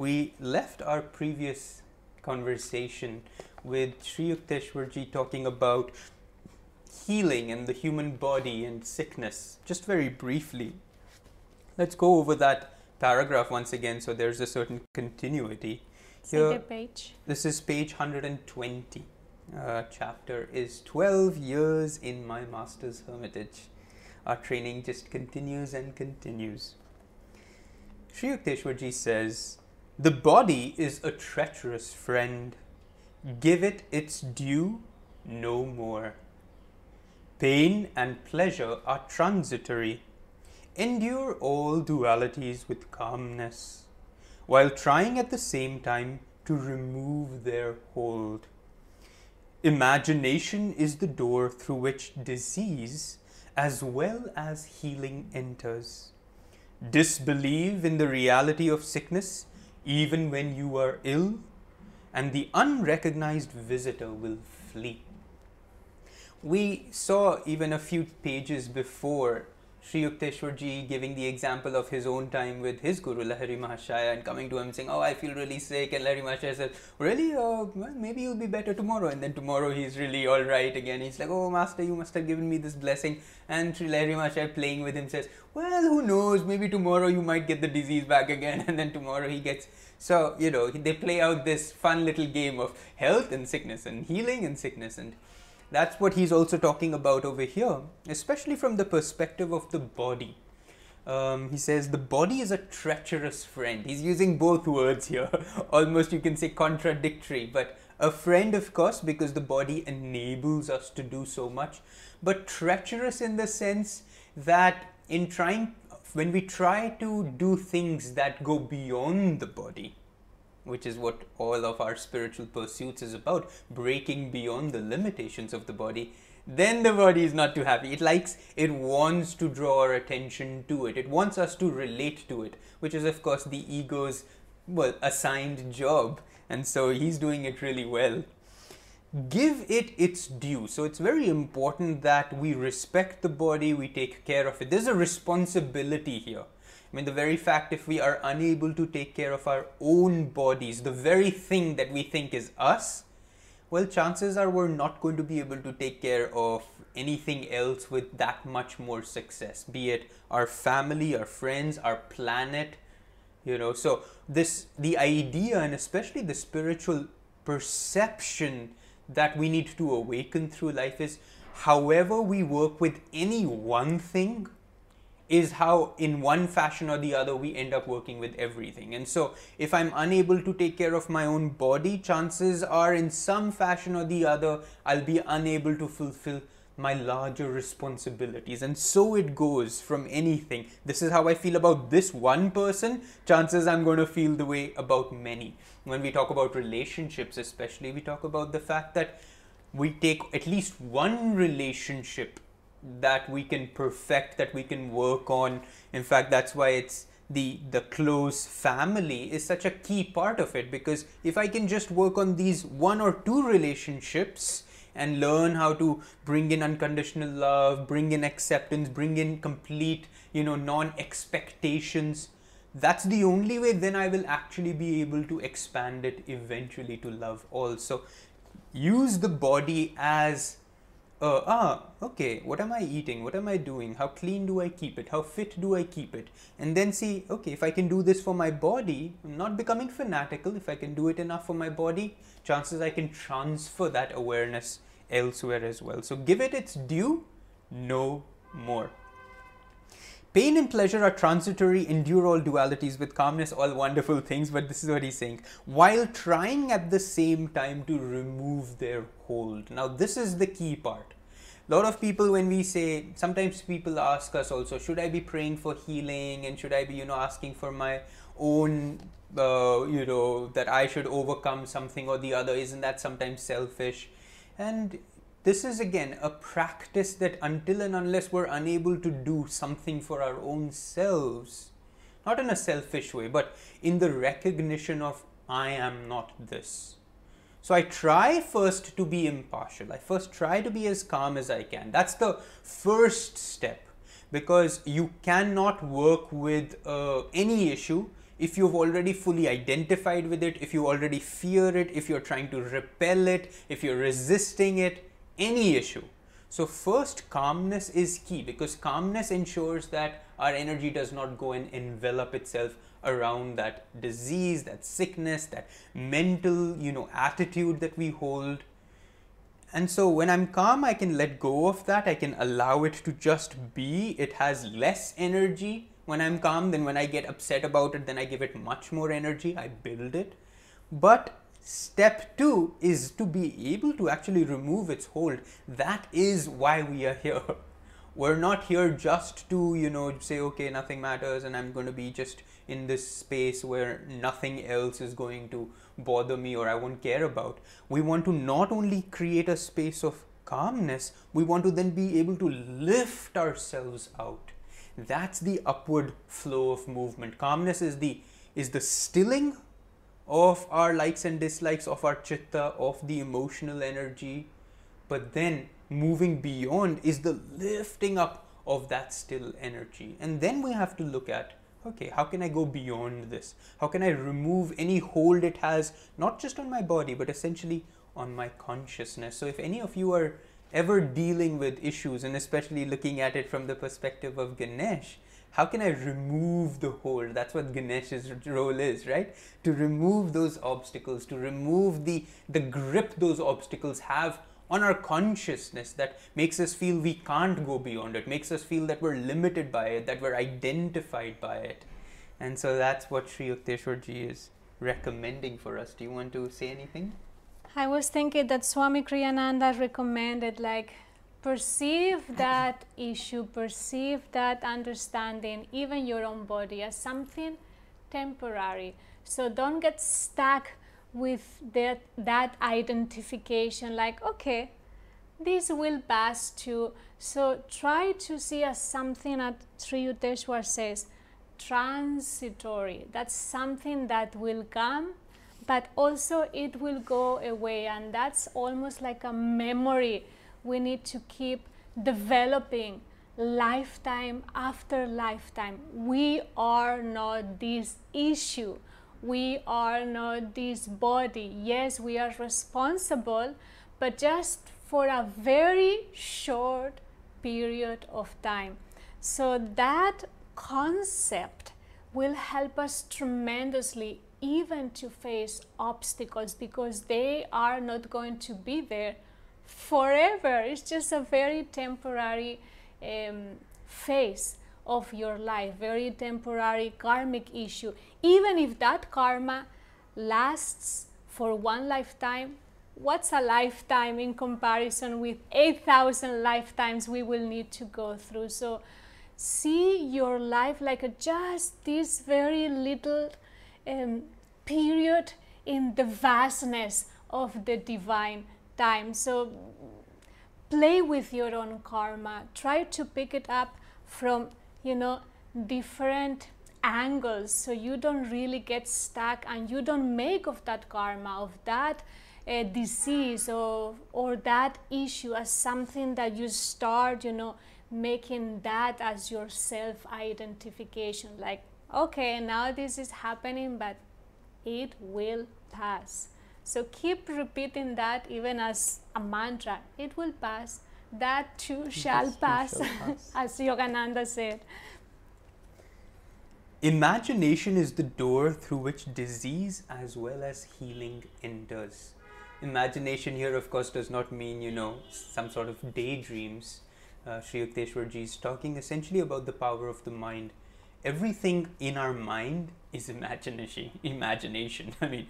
We left our previous conversation with Sri Yukteswarji talking about healing and the human body and sickness, just very briefly. Let's go over that paragraph once again so there's a certain continuity. Here- the page. This is page 120. Uh, chapter is 12 years in my master's hermitage. Our training just continues and continues. Sri Yukteswarji says, The body is a treacherous friend. Give it its due, no more. Pain and pleasure are transitory. Endure all dualities with calmness, while trying at the same time to remove their hold. Imagination is the door through which disease as well as healing enters. Disbelieve in the reality of sickness even when you are ill, and the unrecognized visitor will flee. We saw even a few pages before Sri Yukteswarji giving the example of his own time with his Guru Lahiri Mahashaya and coming to him saying, Oh, I feel really sick. And Lahiri Mahashaya says, Really? Oh, well, maybe you'll be better tomorrow. And then tomorrow he's really all right again. He's like, Oh, Master, you must have given me this blessing. And Sri Lahiri Mahashaya playing with him says, Well, who knows? Maybe tomorrow you might get the disease back again. And then tomorrow he gets. So, you know, they play out this fun little game of health and sickness and healing and sickness and that's what he's also talking about over here, especially from the perspective of the body. Um, he says the body is a treacherous friend. He's using both words here, almost you can say contradictory, but a friend, of course, because the body enables us to do so much, but treacherous in the sense that in trying, when we try to do things that go beyond the body, which is what all of our spiritual pursuits is about breaking beyond the limitations of the body then the body is not too happy. It likes it wants to draw our attention to it. It wants us to relate to it which is of course the ego's well assigned job and so he's doing it really well. Give it its due. So it's very important that we respect the body we take care of it. There's a responsibility here I mean, the very fact if we are unable to take care of our own bodies, the very thing that we think is us, well, chances are we're not going to be able to take care of anything else with that much more success, be it our family, our friends, our planet, you know. So, this, the idea, and especially the spiritual perception that we need to awaken through life is however we work with any one thing is how in one fashion or the other we end up working with everything. And so if i'm unable to take care of my own body chances are in some fashion or the other i'll be unable to fulfill my larger responsibilities. And so it goes from anything. This is how i feel about this one person. Chances i'm going to feel the way about many. When we talk about relationships especially we talk about the fact that we take at least one relationship that we can perfect that we can work on. In fact that's why it's the the close family is such a key part of it. Because if i can just work on these one or two relationships and learn how to bring in unconditional love bring in acceptance bring in complete you know non expectations that's the only way then i will actually be able to expand it eventually to love also. Use the body as uh, ah, okay, what am I eating? What am I doing? How clean do I keep it? How fit do I keep it? And then see, okay, if I can do this for my body, I'm not becoming fanatical. If I can do it enough for my body, chances I can transfer that awareness elsewhere as well. So give it its due, no more. Pain and pleasure are transitory, endure all dualities with calmness, all wonderful things, but this is what he's saying. While trying at the same time to remove their hold. Now, this is the key part. A lot of people, when we say, sometimes people ask us also, should I be praying for healing and should I be, you know, asking for my own, uh, you know, that I should overcome something or the other? Isn't that sometimes selfish? And this is again a practice that until and unless we're unable to do something for our own selves, not in a selfish way, but in the recognition of I am not this. So I try first to be impartial. I first try to be as calm as I can. That's the first step because you cannot work with uh, any issue if you've already fully identified with it, if you already fear it, if you're trying to repel it, if you're resisting it, any issue. So, first, calmness is key because calmness ensures that our energy does not go and envelop itself around that disease, that sickness, that mental, you know, attitude that we hold. And so when I'm calm, I can let go of that. I can allow it to just be. It has less energy when I'm calm, then when I get upset about it, then I give it much more energy, I build it. But step two is to be able to actually remove its hold. That is why we are here. We're not here just to, you know, say, okay, nothing matters and I'm going to be just in this space where nothing else is going to bother me or I won't care about. We want to not only create a space of calmness, we want to then be able to lift ourselves out that's the upward flow of movement calmness is the is the stilling of our likes and dislikes of our chitta of the emotional energy. But then moving beyond is the lifting up of that still energy. And then we have to look at okay how can i go beyond this? How can i remove any hold it has not just on my body but essentially on my consciousness? So if any of you are ever dealing with issues and especially looking at it from the perspective of Ganesh, how can I remove the hold? That's what Ganesh's role is, right? To remove those obstacles, to remove the, the grip those obstacles have on our consciousness that makes us feel we can't go beyond it, makes us feel that we're limited by it, that we're identified by it. And so that's what Sri Yukteswarji is recommending for us. Do you want to say anything? I was thinking that Swami Kriyananda recommended like perceive that issue, perceive that understanding, even your own body as something temporary. So don't get stuck with that, that identification like, okay, this will pass too. So try to see as something that Sri Yukteswar says, transitory. That's something that will come but also it will go away and that's almost like a memory we need to keep developing lifetime after lifetime. We are not this issue. We are not this body. Yes we are responsible but just for a very short period of time. So that concept will help us tremendously even to face obstacles because they are not going to be there forever. It's just a very temporary um, phase of your life, very temporary karmic issue. Even if that karma lasts for one lifetime, what's a lifetime in comparison with 8,000 lifetimes we will need to go through? So see your life like a, just this very little um, period in the vastness of the divine time. So play with your own karma. Try to pick it up from, you know, different angles so you don't really get stuck and you don't make of that karma, of that uh, disease or, or that issue as something that you start, you know, making that as your self identification. Like, okay, now this is happening, but it will pass. So keep repeating that even as a mantra. It will pass. That too shall pass, shall pass. as Yogananda said. Imagination is the door through which disease as well as healing enters. Imagination here, of course, does not mean, you know, some sort of daydreams. Uh, Sri Yukteswarji is talking essentially about the power of the mind everything in our mind is imagination imagination i mean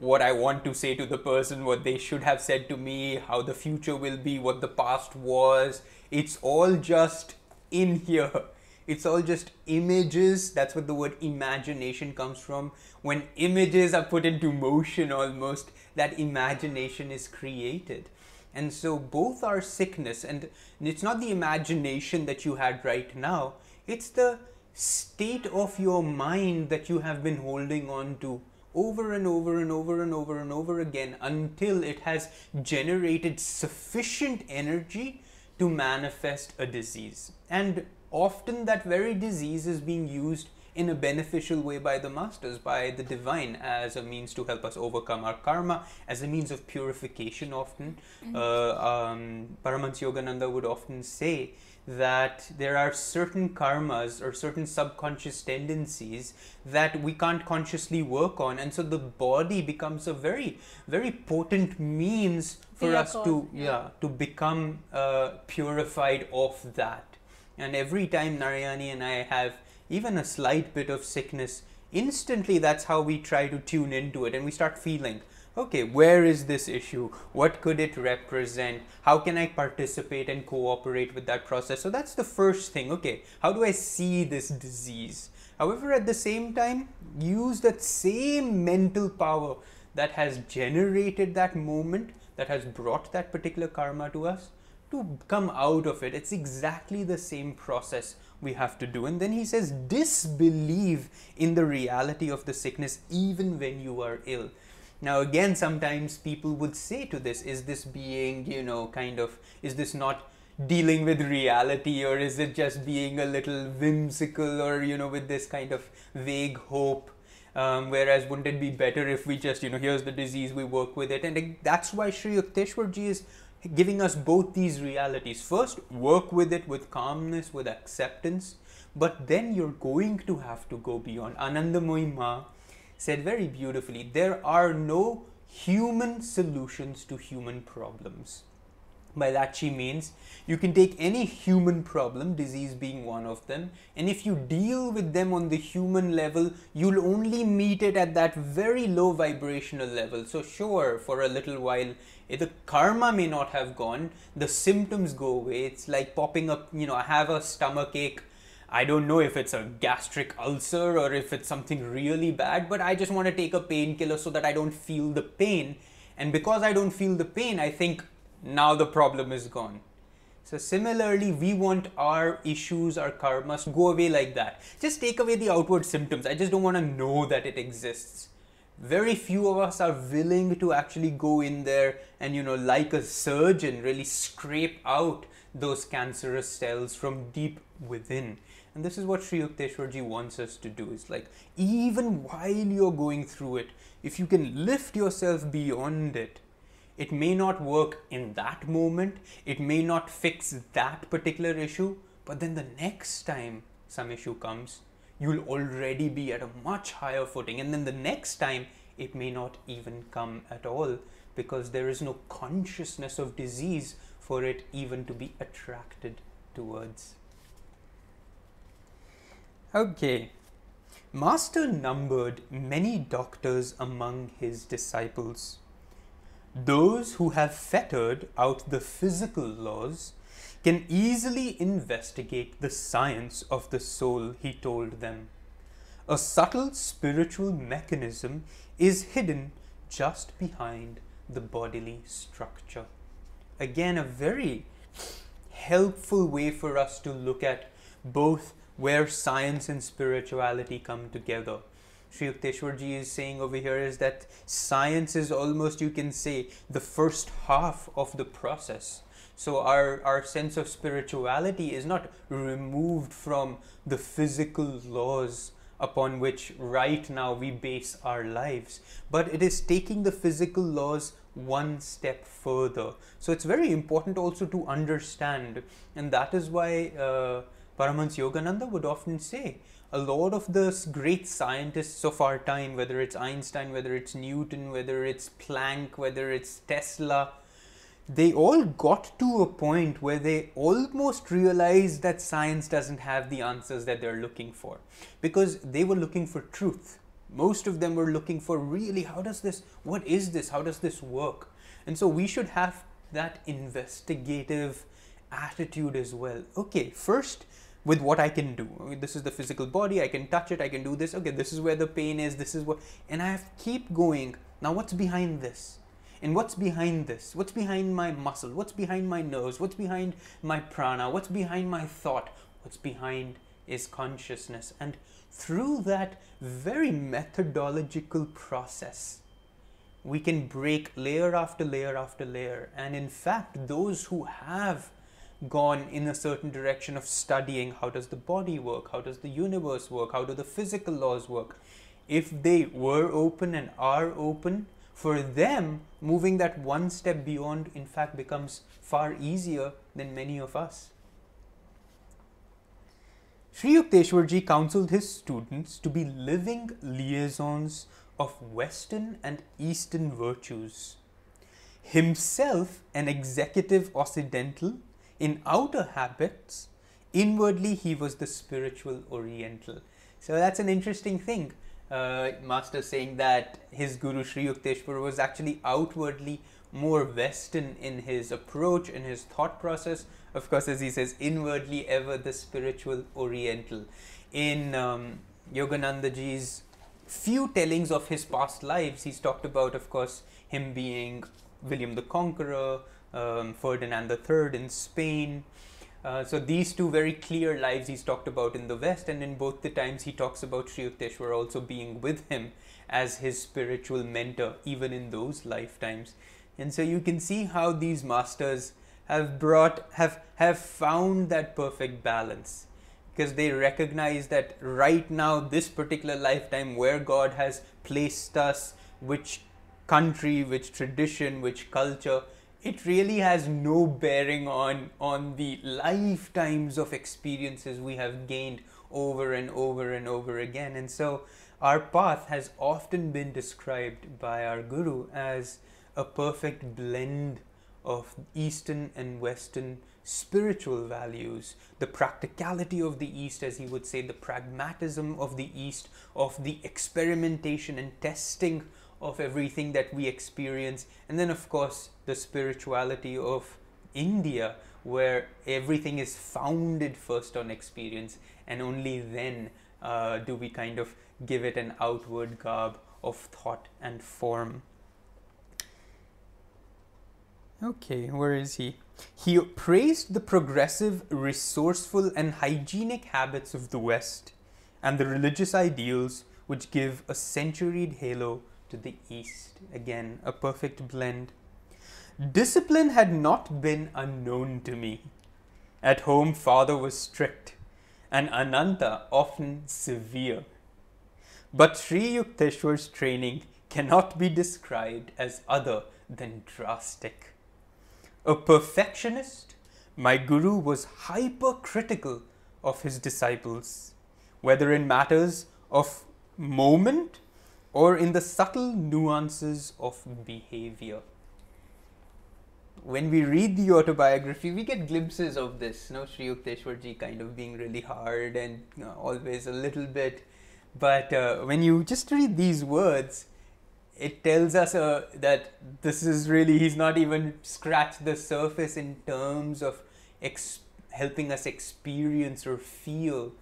what i want to say to the person what they should have said to me how the future will be what the past was. It's all just in here. It's all just images. That's what the word imagination comes from. When images are put into motion almost that imagination is created. And so both are sickness. And it's not the imagination that you had right now. It's the state of your mind that you have been holding on to over and over and over and over and over again until it has generated sufficient energy to manifest a disease. And often that very disease is being used in a beneficial way by the masters, by the divine, as a means to help us overcome our karma, as a means of purification. Often, uh, um, Paramahansa Yogananda would often say that there are certain karmas or certain subconscious tendencies that we can't consciously work on. And so the body becomes a very very potent means for us to yeah, yeah. to become uh, purified of that. And every time narayani and i have even a slight bit of sickness instantly that's how we try to tune into it and we start feeling okay where is this issue what could it represent how can i participate and cooperate with that process so that's the first thing okay how do i see this disease however at the same time use that same mental power that has generated that moment that has brought that particular karma to us to come out of it. It's exactly the same process we have to do. And then he says, disbelieve in the reality of the sickness even when you are ill. Now, again, sometimes people would say to this, is this being, you know, kind of, is this not dealing with reality or is it just being a little whimsical or, you know, with this kind of vague hope? Um, whereas, wouldn't it be better if we just, you know, here's the disease, we work with it? And that's why Sri Yukteswarji is giving us both these realities. First, work with it with calmness, with acceptance, but then you're going to have to go beyond. Anandamoyi Ma said very beautifully there are no human solutions to human problems. By that, she means you can take any human problem, disease being one of them, and if you deal with them on the human level, you'll only meet it at that very low vibrational level. So, sure, for a little while, eh, the karma may not have gone, the symptoms go away. It's like popping up, you know, I have a stomach ache. I don't know if it's a gastric ulcer or if it's something really bad, but I just want to take a painkiller so that I don't feel the pain. And because I don't feel the pain, I think now the problem is gone. So, similarly, we want our issues, our karmas to go away like that. Just take away the outward symptoms. I just don't want to know that it exists. Very few of us are willing to actually go in there and, you know, like a surgeon, really scrape out those cancerous cells from deep within. And this is what Sri Yukteswarji wants us to do. It's like, even while you're going through it, if you can lift yourself beyond it, it may not work in that moment, it may not fix that particular issue, but then the next time some issue comes, you'll already be at a much higher footing. And then the next time, it may not even come at all because there is no consciousness of disease for it even to be attracted towards. Okay. Master numbered many doctors among his disciples. Those who have fettered out the physical laws can easily investigate the science of the soul, he told them. A subtle spiritual mechanism is hidden just behind the bodily structure. Again, a very helpful way for us to look at both where science and spirituality come together. Sri Yukteswarji is saying over here is that science is almost, you can say, the first half of the process. So our, our sense of spirituality is not removed from the physical laws upon which right now we base our lives, but it is taking the physical laws one step further. So it's very important also to understand, and that is why uh, Paramahansa Yogananda would often say a lot of the great scientists of our time, whether it's Einstein, whether it's Newton, whether it's Planck, whether it's Tesla, they all got to a point where they almost realized that science doesn't have the answers that they're looking for because they were looking for truth. Most of them were looking for really how does this, what is this, how does this work? And so we should have that investigative attitude as well. Okay, first, with what I can do. This is the physical body, I can touch it, I can do this. Okay, this is where the pain is, this is what, and I have keep going. Now, what's behind this? And what's behind this? What's behind my muscle? What's behind my nose? What's behind my prana? What's behind my thought? What's behind is consciousness. And through that very methodological process, we can break layer after layer after layer. And in fact, those who have gone in a certain direction of studying how does the body work, how does the universe work, how do the physical laws work. If they were open and are open, for them, moving that one step beyond, in fact, becomes far easier than many of us. Sri Yukteswarji counseled his students to be living liaisons of Western and Eastern virtues. Himself an executive Occidental in outer habits, inwardly he was the spiritual Oriental. So that's an interesting thing. Uh, Master saying that his Guru Sri Yukteswar was actually outwardly more Western in his approach, in his thought process. Of course, as he says, inwardly ever the spiritual Oriental. In um, Yoganandaji's few tellings of his past lives, he's talked about, of course, him being William the Conqueror, um, Ferdinand III in Spain. Uh, so these two very clear lives he's talked about in the West, and in both the times he talks about Sri Yukteswar also being with him as his spiritual mentor, even in those lifetimes. And so you can see how these masters have brought have have found that perfect balance because they recognize that right now this particular lifetime where god has placed us which country which tradition which culture it really has no bearing on on the lifetimes of experiences we have gained over and over and over again. And so our path has often been described by our guru as a perfect blend of eastern and western spiritual values. The practicality of the east as he would say the pragmatism of the east of the experimentation and testing of everything that we experience. And then, of course, the spirituality of India, where everything is founded first on experience, and only then uh, do we kind of give it an outward garb of thought and form. Okay, where is he? He praised the progressive, resourceful, and hygienic habits of the West and the religious ideals which give a centuried halo to the east. Again, a perfect blend. Discipline had not been unknown to me. At home, father was strict and Ananta often severe. But Sri Yukteswar's training cannot be described as other than drastic. A perfectionist, my guru was hypercritical of his disciples, whether in matters of moment or in the subtle nuances of behavior. When we read the autobiography, we get glimpses of this, you know, Sri Yukteswarji kind of being really hard and you know, always a little bit. But uh, when you just read these words, it tells us uh, that this is really, he's not even scratched the surface in terms of helping us experience or feel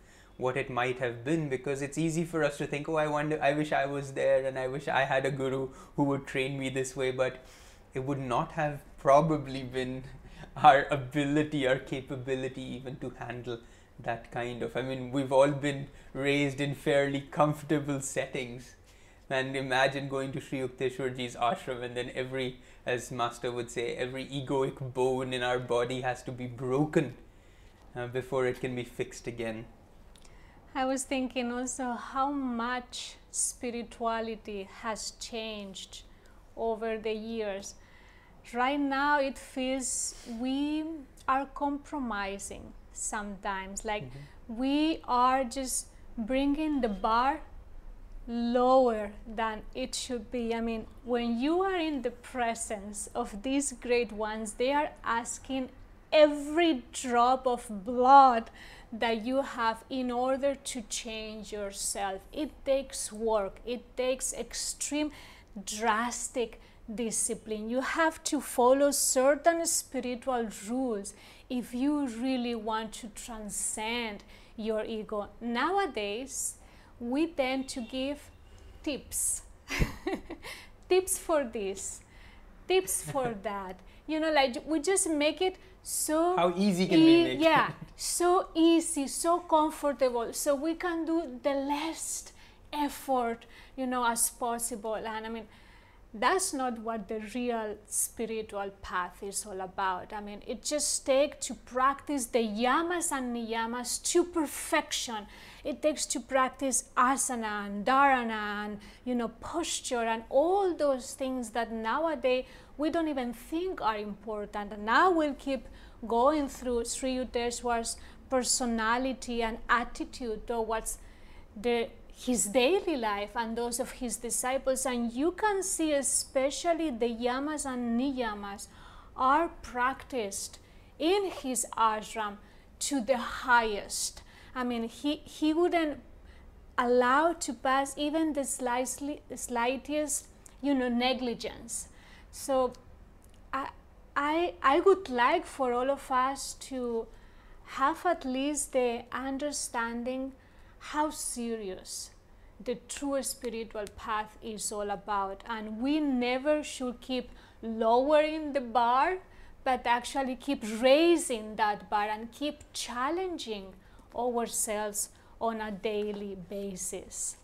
what it might have been because it's easy for us to think oh i wonder i wish i was there and i wish i had a guru who would train me this way but it would not have probably been our ability our capability even to handle that kind of i mean we've all been raised in fairly comfortable settings. And imagine going to Sri Yukteswarji's ashram and then every as master would say every egoic bone in our body has to be broken uh, before it can be fixed again I was thinking also how much spirituality has changed over the years. Right now, it feels we are compromising sometimes. Like mm-hmm. we are just bringing the bar lower than it should be. I mean, when you are in the presence of these great ones, they are asking every drop of blood that you have in order to change yourself. It takes work, it takes extreme, drastic discipline. You have to follow certain spiritual rules if you really want to transcend your ego. Nowadays, we tend to give tips. tips for this, tips for that. You know, like we just make it so how easy can e- we make yeah so easy so comfortable so we can do the least effort you know as possible and i mean that's not what the real spiritual path is all about. I mean, it just takes to practice the yamas and niyamas to perfection. It takes to practice asana and dharana and you know posture and all those things that nowadays we don't even think are important. And now we'll keep going through Sri Yukteswar's personality and attitude towards the his daily life and those of his disciples. And you can see, especially the yamas and niyamas, are practiced in his ashram to the highest. I mean, he, he wouldn't allow to pass even the slightly, slightest, you know, negligence. So I, I, I would like for all of us to have at least the understanding how serious the true spiritual path is all about. And we never should keep lowering the bar, but actually keep raising that bar and keep challenging ourselves on a daily basis.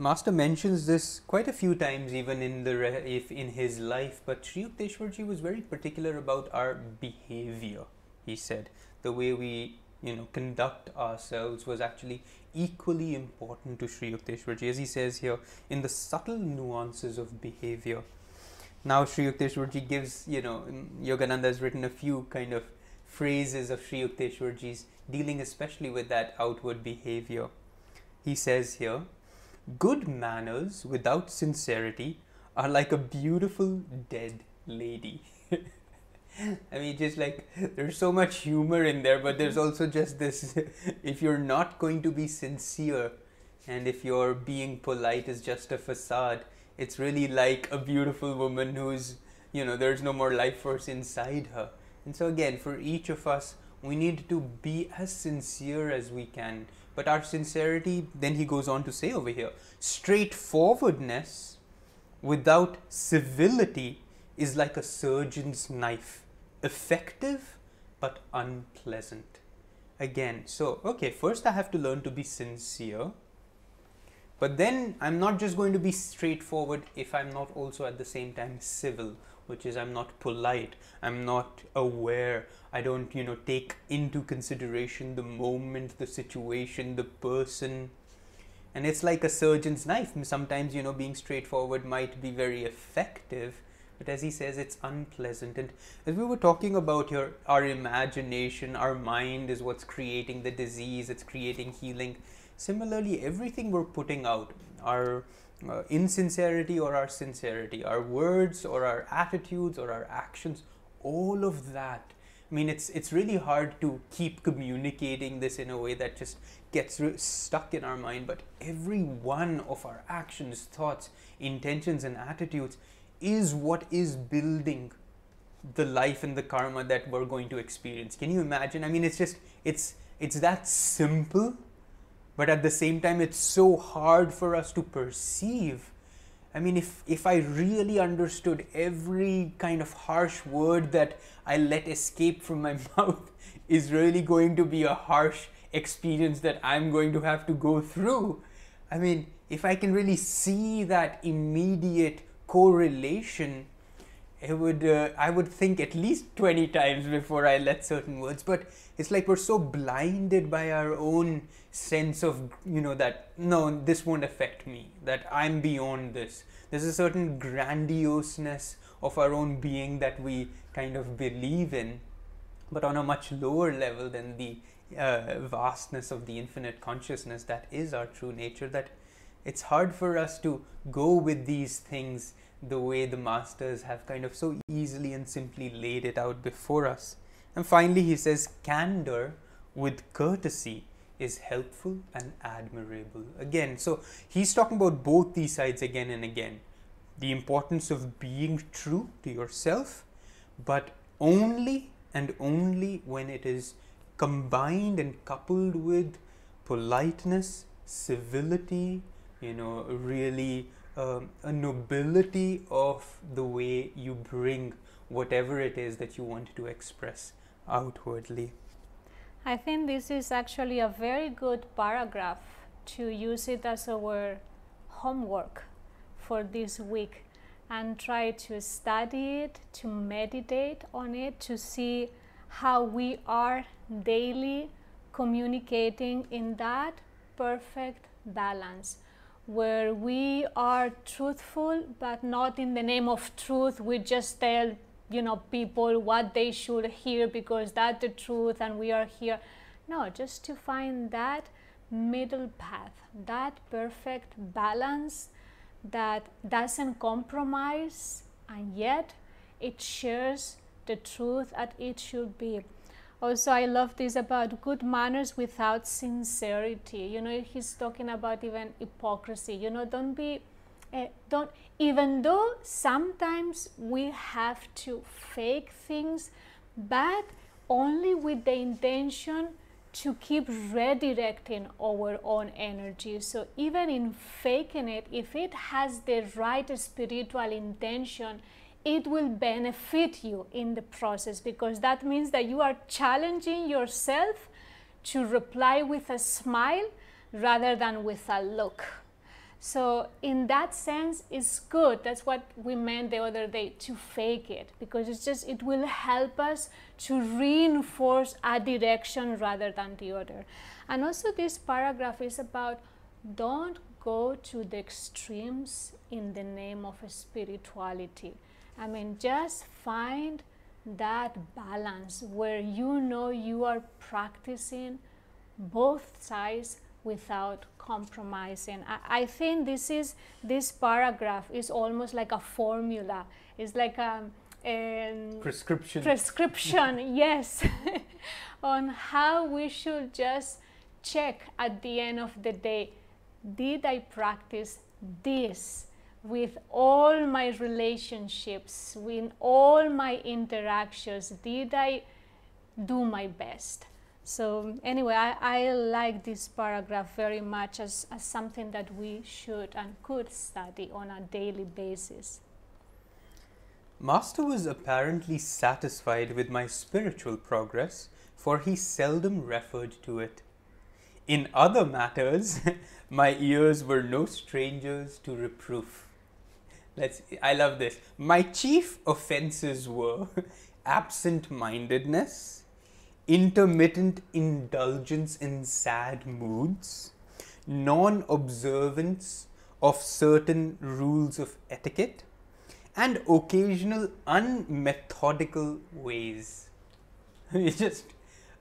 Master mentions this quite a few times, even in the if in his life. But Sri Yukteswarji was very particular about our behavior. He said the way we you know conduct ourselves was actually equally important to Sri Yukteswarji as he says here in the subtle nuances of behavior now Sri Yukteswarji gives you know Yogananda has written a few kind of phrases of Sri Yukteswarji's dealing especially with that outward behavior he says here good manners without sincerity are like a beautiful dead lady I mean, just like there's so much humor in there, but there's also just this if you're not going to be sincere and if your being polite is just a facade, it's really like a beautiful woman who's, you know, there's no more life force inside her. And so, again, for each of us, we need to be as sincere as we can. But our sincerity, then he goes on to say over here, straightforwardness without civility is like a surgeon's knife. Effective but unpleasant. Again, so okay, first I have to learn to be sincere, but then I'm not just going to be straightforward if I'm not also at the same time civil, which is I'm not polite, I'm not aware, I don't, you know, take into consideration the moment, the situation, the person. And it's like a surgeon's knife. Sometimes, you know, being straightforward might be very effective, but as he says, it's unpleasant. And as we were talking about here, our imagination, our mind is what's creating the disease, it's creating healing. Similarly, everything we're putting out, our uh, insincerity or our sincerity, our words or our attitudes or our actions, all of that. I mean, it's it's really hard to keep communicating this in a way that just gets re- stuck in our mind. But every one of our actions, thoughts, intentions, and attitudes is what is building the life and the karma that we're going to experience. Can you imagine? I mean, it's just it's it's that simple, but at the same time, it's so hard for us to perceive. I mean, if if I really understood every kind of harsh word that I let escape from my mouth is really going to be a harsh experience that I'm going to have to go through. I mean, if I can really see that immediate correlation, it would uh, I would think at least 20 times before I let certain words. But it's like we're so blinded by our own sense of, you know, that no, this won't affect me, that I'm beyond this. There's a certain grandioseness of our own being that we kind of believe in, but on a much lower level than the uh, vastness of the infinite consciousness that is our true nature, that it's hard for us to go with these things the way the masters have kind of so easily and simply laid it out before us. And finally, he says, candor with courtesy is helpful and admirable. Again, so he's talking about both these sides again and again. The importance of being true to yourself, but only and only when it is combined and coupled with politeness, civility, you know, really um, a nobility of the way you bring whatever it is that you want to express outwardly. I think this is actually a very good paragraph to use it as our homework for this week and try to study it, to meditate on it, to see how we are daily communicating in that perfect balance where we are truthful but not in the name of truth. We just tell you know people what they should hear because that's the truth and we are here. No just to find that middle path that perfect balance that doesn't compromise and yet it shares the truth that it should be. Also i love this about good manners without sincerity. You know he's talking about even hypocrisy. You know don't be uh, don't even though sometimes we have to fake things but only with the intention to keep redirecting our own energy so even in faking it if it has the right spiritual intention it will benefit you in the process because that means that you are challenging yourself to reply with a smile rather than with a look. So, in that sense, it's good. That's what we meant the other day to fake it because it's just, it will help us to reinforce a direction rather than the other. And also, this paragraph is about don't go to the extremes in the name of spirituality. I mean, just find that balance where you know you are practicing both sides without compromising. I, I, think this is this paragraph is almost like a formula. It's like a, a prescription. Prescription, yes, on how we should just check at the end of the day. Did I practice this? with all my relationships, with all my interactions, did I do my best? So, anyway, I, I like this paragraph very much as, as something that we should and could study on a daily basis. Master was apparently satisfied with my spiritual progress, for he seldom referred to it. In other matters, my ears were no strangers to reproof. Let's. I love this. My chief offenses were absent mindedness, intermittent indulgence in sad moods, non observance of certain rules of etiquette, and occasional unmethodical ways. it's just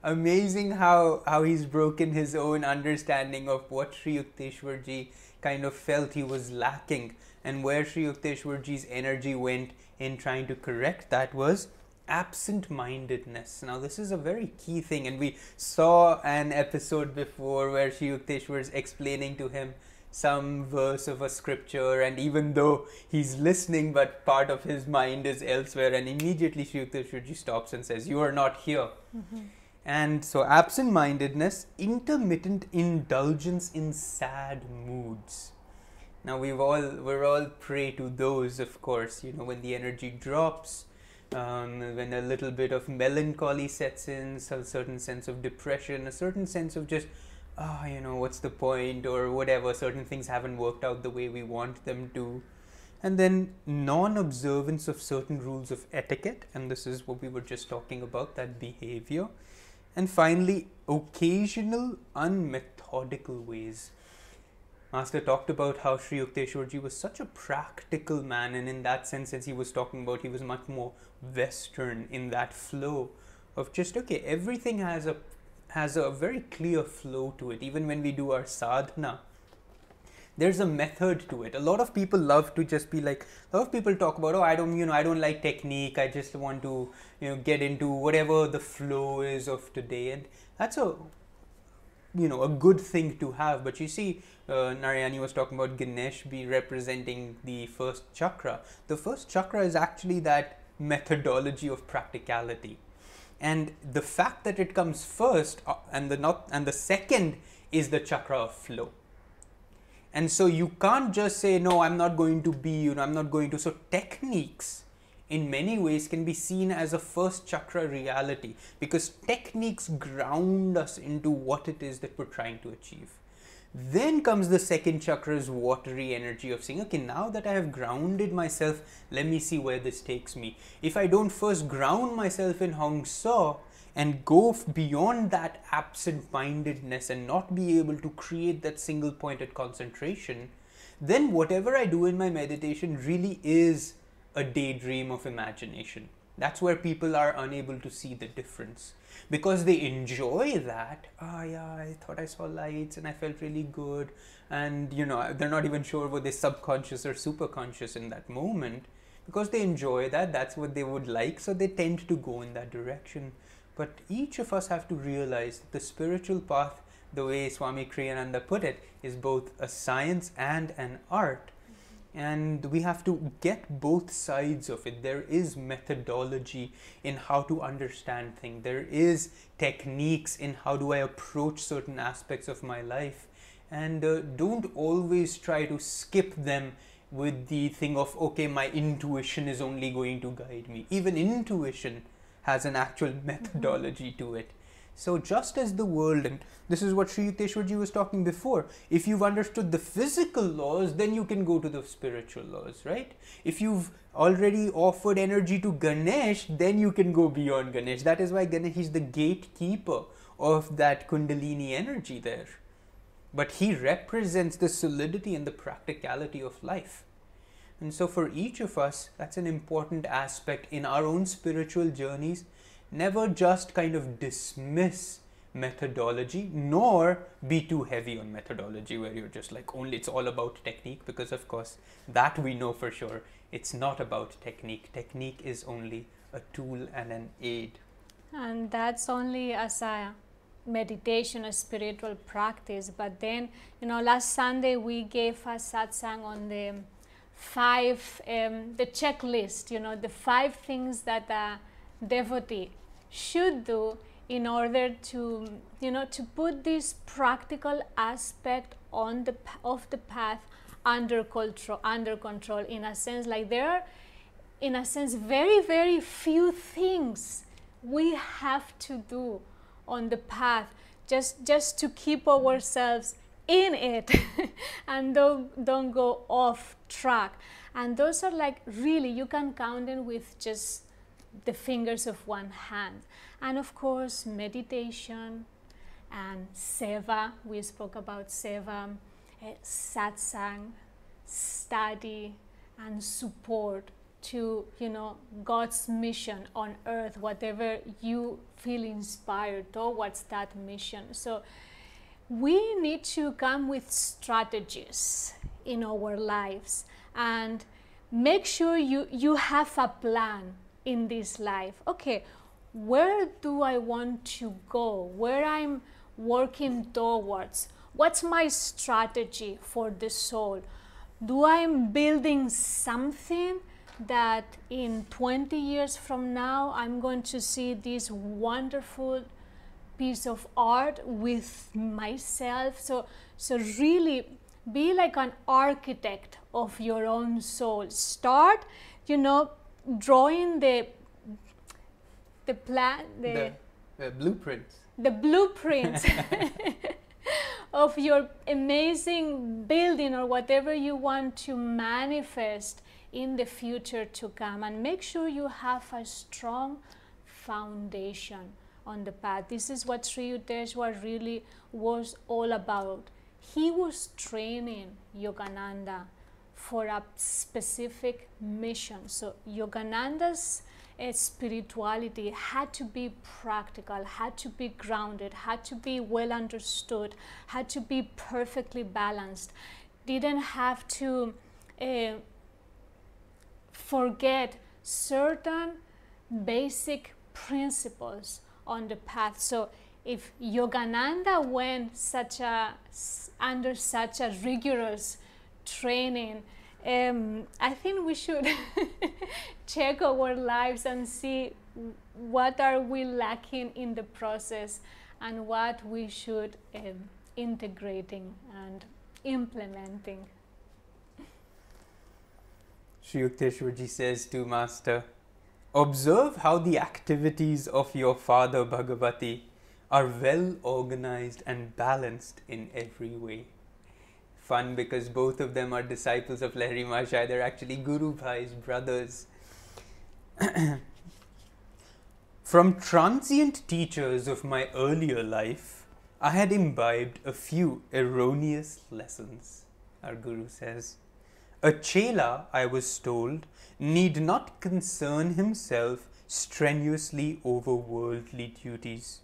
amazing how, how he's broken his own understanding of what Sri Yukteswarji kind of felt he was lacking and where Sri Yukteswarji's energy went in trying to correct that was absent mindedness. Now, this is a very key thing, and we saw an episode before where Sri Yukteswar was explaining to him some verse of a scripture, and even though he's listening, but part of his mind is elsewhere, and immediately Sri Yukteswarji stops and says, You are not here. Mm-hmm. And so, absent mindedness, intermittent indulgence in sad moods. Now we've all we're all prey to those, of course. You know, when the energy drops, um, when a little bit of melancholy sets in, a certain sense of depression, a certain sense of just, ah, oh, you know, what's the point, or whatever. Certain things haven't worked out the way we want them to, and then non-observance of certain rules of etiquette, and this is what we were just talking about, that behavior, and finally, occasional unmethodical ways Master talked about how Sri Yukteswarji was such a practical man, and in that sense, as he was talking about, he was much more Western in that flow of just okay, everything has a has a very clear flow to it. Even when we do our sadhana, there's a method to it. A lot of people love to just be like, a lot of people talk about, oh, I don't, you know, I don't like technique. I just want to, you know, get into whatever the flow is of today, and that's a you know a good thing to have. But you see uh, Narayani was talking about Ganesh be representing the first chakra. The first chakra is actually that methodology of practicality. And the fact that it comes first uh, and the not and the second is the chakra of flow. And so you can't just say no i'm not going to be you know i'm not going to so techniques in many ways can be seen as a first chakra reality because techniques ground us into what it is that we're trying to achieve. Then comes the second chakra's watery energy of saying, okay, now that I have grounded myself, let me see where this takes me. If I don't first ground myself in Hong Sau and go beyond that absent mindedness and not be able to create that single pointed concentration, then whatever I do in my meditation really is a daydream of imagination. That's where people are unable to see the difference because they enjoy that. Ah, oh, yeah, I thought I saw lights and I felt really good. And you know, they're not even sure whether they're subconscious or superconscious in that moment because they enjoy that. That's what they would like. So they tend to go in that direction. But each of us have to realize that the spiritual path, the way Swami Kriyananda put it, is both a science and an art and we have to get both sides of it. There is methodology in how to understand things. There is techniques in how do i approach certain aspects of my life. And uh, don't always try to skip them with the thing of okay my intuition is only going to guide me. Even intuition has an actual methodology to it so just as the world, and this is what Sri Yukteswarji was talking before, if you've understood the physical laws, then you can go to the spiritual laws, right? If you've already offered energy to Ganesh, then you can go beyond Ganesh. That is why Ganesh is the gatekeeper of that Kundalini energy there. But he represents the solidity and the practicality of life. And so, for each of us, that's an important aspect in our own spiritual journeys never just kind of dismiss methodology nor be too heavy on methodology where you're just like only it's all about technique because of course that we know for sure it's not about technique. Technique is only a tool and an aid. And that's only as a meditation a spiritual practice. But then you know last sunday we gave a satsang on the five um, the checklist you know the five things that a devotee should do in order to you know to put this practical aspect on the of the path under control under control in a sense like there are in a sense very very few things we have to do on the path just just to keep ourselves in it and don't don't go off track. And those are like really you can count them with just the fingers of one hand. And of course, meditation and seva. We spoke about seva, uh, satsang, study, and support to you know God's mission on earth. Whatever you feel inspired towards that mission. So we need to come with strategies in our lives and make sure you you have a plan in this life. Okay, where do I want to go? Where I'm working towards? What's my strategy for the soul? Do I'm building something that in 20 years from now I'm going to see this wonderful piece of art with myself? So, so really be like an architect of your own soul. Start, you know, drawing the the plan the, the blueprints the blueprints of your amazing building or whatever you want to manifest in the future to come and make sure you have a strong foundation on the path. This is what Sri Yukteswar really was all about. He was training Yogananda for a specific mission. So Yogananda's uh, spirituality had to be practical, had to be grounded, had to be well understood, had to be perfectly balanced, didn't have to uh, forget certain basic principles on the path. So if Yogananda went such a under such a rigorous training, um, I think we should check our lives and see what are we lacking in the process and what we should um, integrating and implementing. Sri Yukteswarji says to Master, Observe how the activities of your father Bhagavati are well organized and balanced in every way. Fun because both of them are disciples of Lahiri Mahashaya. They're actually Guru Bhai's brothers. From transient teachers of my earlier life, I had imbibed a few erroneous lessons, our Guru says. A chela, I was told, need not concern himself strenuously over worldly duties.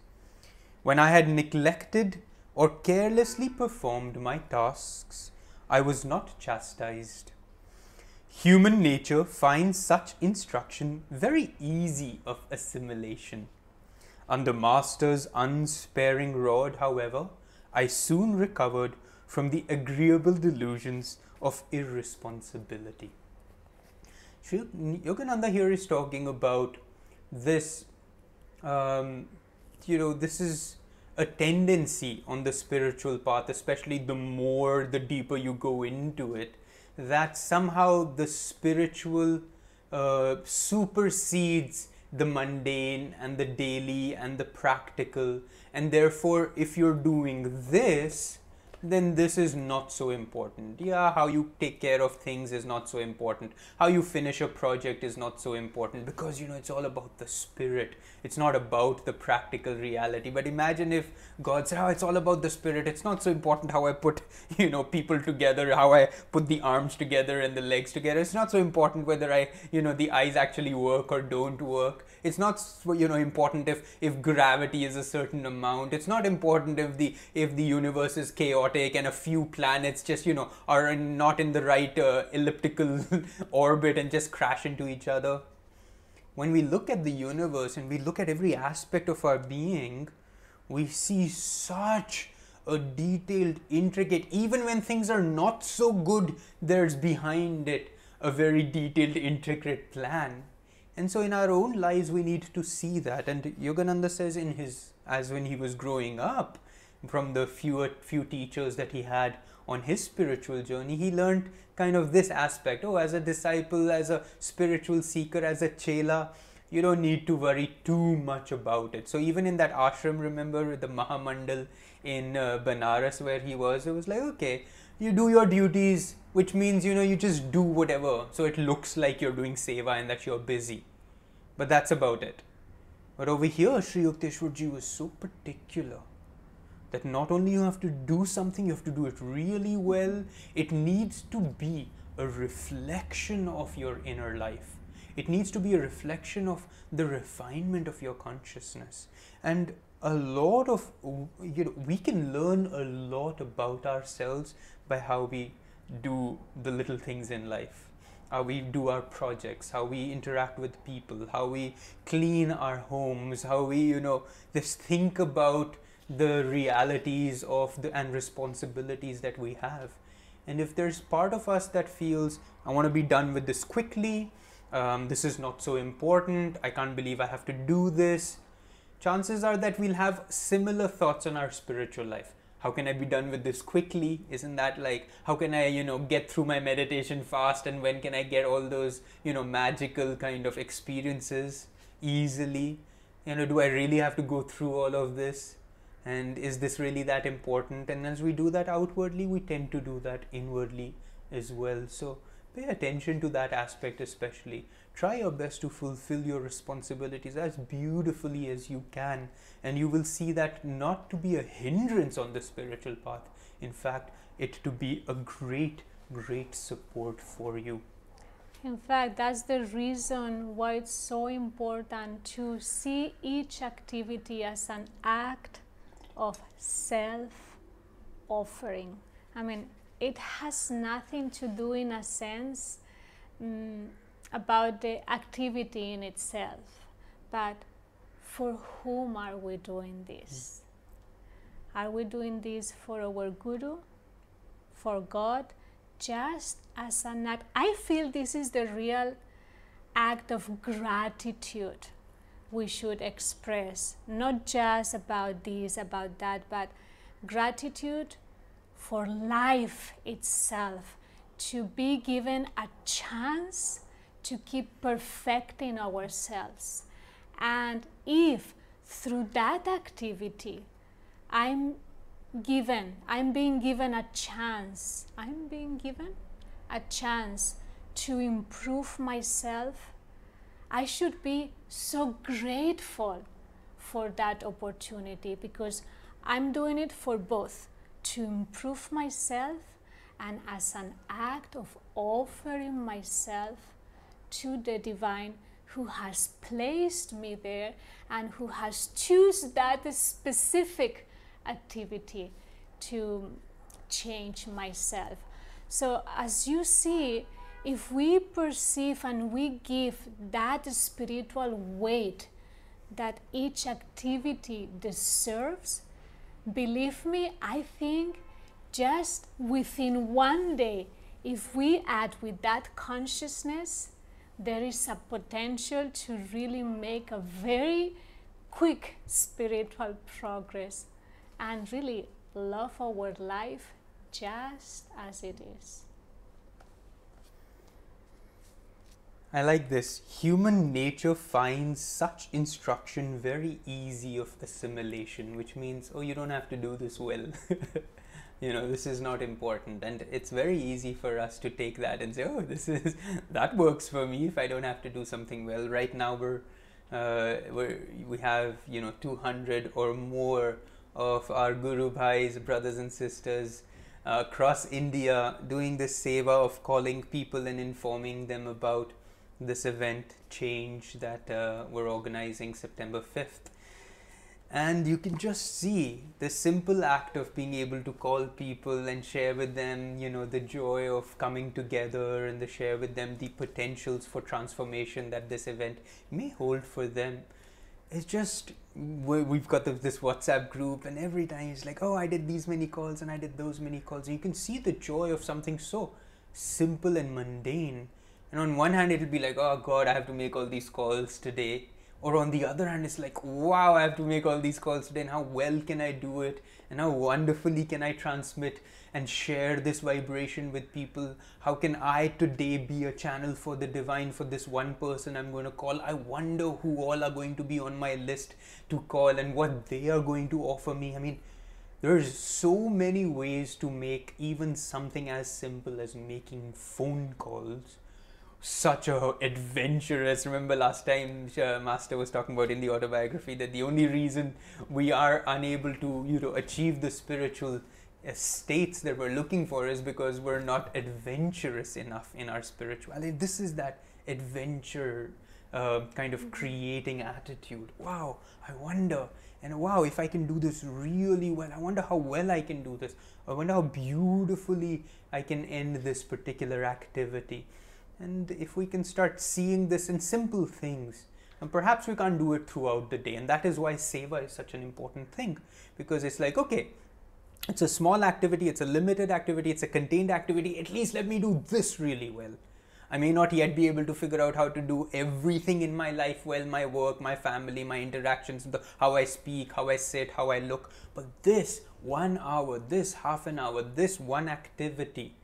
When I had neglected or carelessly performed my tasks, I was not chastised. Human nature finds such instruction very easy of assimilation. Under Master's unsparing rod, however, I soon recovered from the agreeable delusions of irresponsibility. Yogananda here is talking about this, um, you know, this is a tendency on the spiritual path, especially the more, the deeper you go into it, that somehow the spiritual uh, supersedes the mundane and the daily and the practical. And therefore, if you're doing this, then this is not so important. Yeah, how you take care of things is not so important. How you finish a project is not so important because you know it's all about the spirit. It's not about the practical reality. But imagine if God said, "Oh, it's all about the spirit. It's not so important how I put you know people together, how I put the arms together and the legs together. It's not so important whether I you know the eyes actually work or don't work. It's not you know important if if gravity is a certain amount. It's not important if the if the universe is chaotic and a few planets just you know are not in the right uh, elliptical orbit and just crash into each other. When we look at the universe and we look at every aspect of our being, we see such a detailed, intricate, even when things are not so good, there's behind it a very detailed, intricate plan. And so in our own lives, we need to see that. And Yogananda says in his, as when he was growing up, from the few, few teachers that he had on his spiritual journey, he learned kind of this aspect. Oh, as a disciple, as a spiritual seeker, as a chela, you don't need to worry too much about it. So even in that ashram, remember the Mahamandal in uh, Banaras where he was, it was like, okay, you do your duties, which means, you know, you just do whatever. So it looks like you're doing seva and that you're busy. But that's about it. But over here, Sri Yukteswarji was so particular that not only you have to do something, you have to do it really well. It needs to be a reflection of your inner life. It needs to be a reflection of the refinement of your consciousness. And a lot of, you know, we can learn a lot about ourselves by how we do the little things in life how we do our projects, how we interact with people, how we clean our homes, how we, you know, just think about the realities of the and responsibilities that we have. And if there's part of us that feels, I want to be done with this quickly, um, this is not so important, I can't believe I have to do this, chances are that we'll have similar thoughts on our spiritual life how can i be done with this quickly? Isn't that like how can i you know get through my meditation fast? And when can i get all those you know magical kind of experiences easily? You know do i really have to go through all of this? And is this really that important? And as we do that outwardly we tend to do that inwardly as well. So pay attention to that aspect especially try your best to fulfill your responsibilities as beautifully as you can and you will see that not to be a hindrance on the spiritual path in fact it to be a great great support for you. In fact that's the reason why it's so important to see each activity as an act of self offering i mean it has nothing to do in a sense um, about the activity in itself, but for whom are we doing this? Mm. Are we doing this for our Guru, for God, just as an act? I feel this is the real act of gratitude we should express, not just about this, about that, but gratitude for life itself, to be given a chance to keep perfecting ourselves. And if through that activity I'm given, I'm being given a chance, I'm being given a chance to improve myself, I should be so grateful for that opportunity because I'm doing it for both to improve myself and as an act of offering myself to the divine who has placed me there and who has chosen that specific activity to change myself. So as you see, if we perceive and we give that spiritual weight that each activity deserves, believe me, I think just within one day, if we add with that consciousness, there is a potential to really make a very quick spiritual progress and really love our life just as it is. I like this. Human nature finds such instruction very easy of assimilation, which means, oh, you don't have to do this well. you know, this is not important. And it's very easy for us to take that and say, oh, this is, that works for me if I don't have to do something well. Right now, we're, uh, we're, we have, you know, 200 or more of our Guru Bhais, brothers and sisters, uh, across India doing this seva of calling people and informing them about this event change that uh, we're organizing September 5th. And you can just see the simple act of being able to call people and share with them, you know, the joy of coming together and the share with them the potentials for transformation that this event may hold for them. It's just we've got this WhatsApp group, and every time it's like, oh, I did these many calls and I did those many calls. And you can see the joy of something so simple and mundane and on one hand, it'll be like, oh God, I have to make all these calls today. Or on the other hand, it's like, wow, I have to make all these calls today. And how well can I do it? And how wonderfully can I transmit and share this vibration with people? How can I today be a channel for the divine for this one person I'm going to call? I wonder who all are going to be on my list to call and what they are going to offer me. I mean, there's so many ways to make even something as simple as making phone calls such a adventurous remember last time uh, master was talking about in the autobiography that the only reason we are unable to you know achieve the spiritual states that we're looking for is because we're not adventurous enough in our spirituality. This is that adventure uh, kind of creating attitude. Wow i wonder and wow if i can do this really well i wonder how well i can do this. I wonder how beautifully i can end this particular activity and if we can start seeing this in simple things, and perhaps we can't do it throughout the day, and that is why seva is such an important thing because it's like, okay, it's a small activity, it's a limited activity, it's a contained activity. At least let me do this really well. I may not yet be able to figure out how to do everything in my life well my work, my family, my interactions, how I speak, how I sit, how I look. But this one hour, this half an hour, this one activity,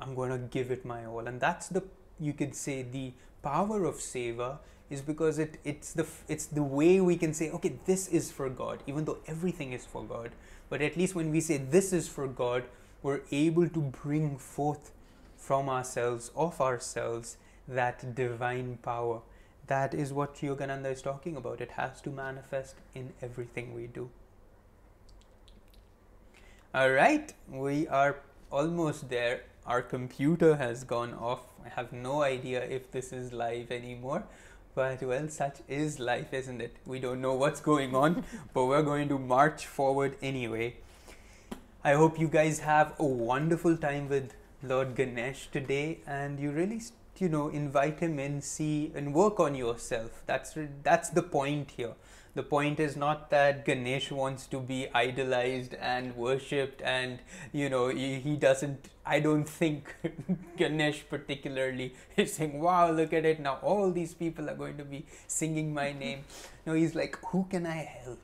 I'm going to give it my all. And that's the you could say the power of seva is because it it's the it's the way we can say okay this is for god even though everything is for god. But at least when we say this is for god we're able to bring forth from ourselves of ourselves that divine power. That is what yogananda is talking about. It has to manifest in everything we do. All right we are almost there our computer has gone off. I have no idea if this is live anymore. But well, such is life, isn't it? We don't know what's going on, but we're going to march forward anyway. I hope you guys have a wonderful time with Lord Ganesh today and you really you know invite him in see and work on yourself that's that's the point here the point is not that Ganesh wants to be idolized and worshipped, and you know, he, doesn't. I don't think Ganesh particularly is saying, Wow, look at it now, all these people are going to be singing my name. No, he's like, Who can I help?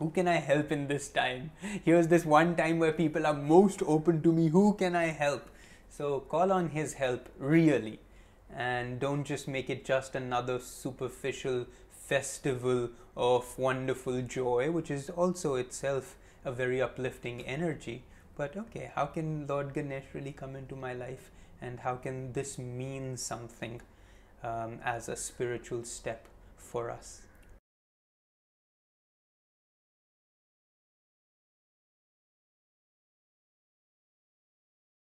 Who can I help in this time? Here's this one time where people are most open to me. Who can I help? So call on his help, really. And don't just make it just another superficial festival of wonderful joy, which is also itself a very uplifting energy. But okay, how can Lord Ganesh really come into my life, and how can this mean something um, as a spiritual step for us?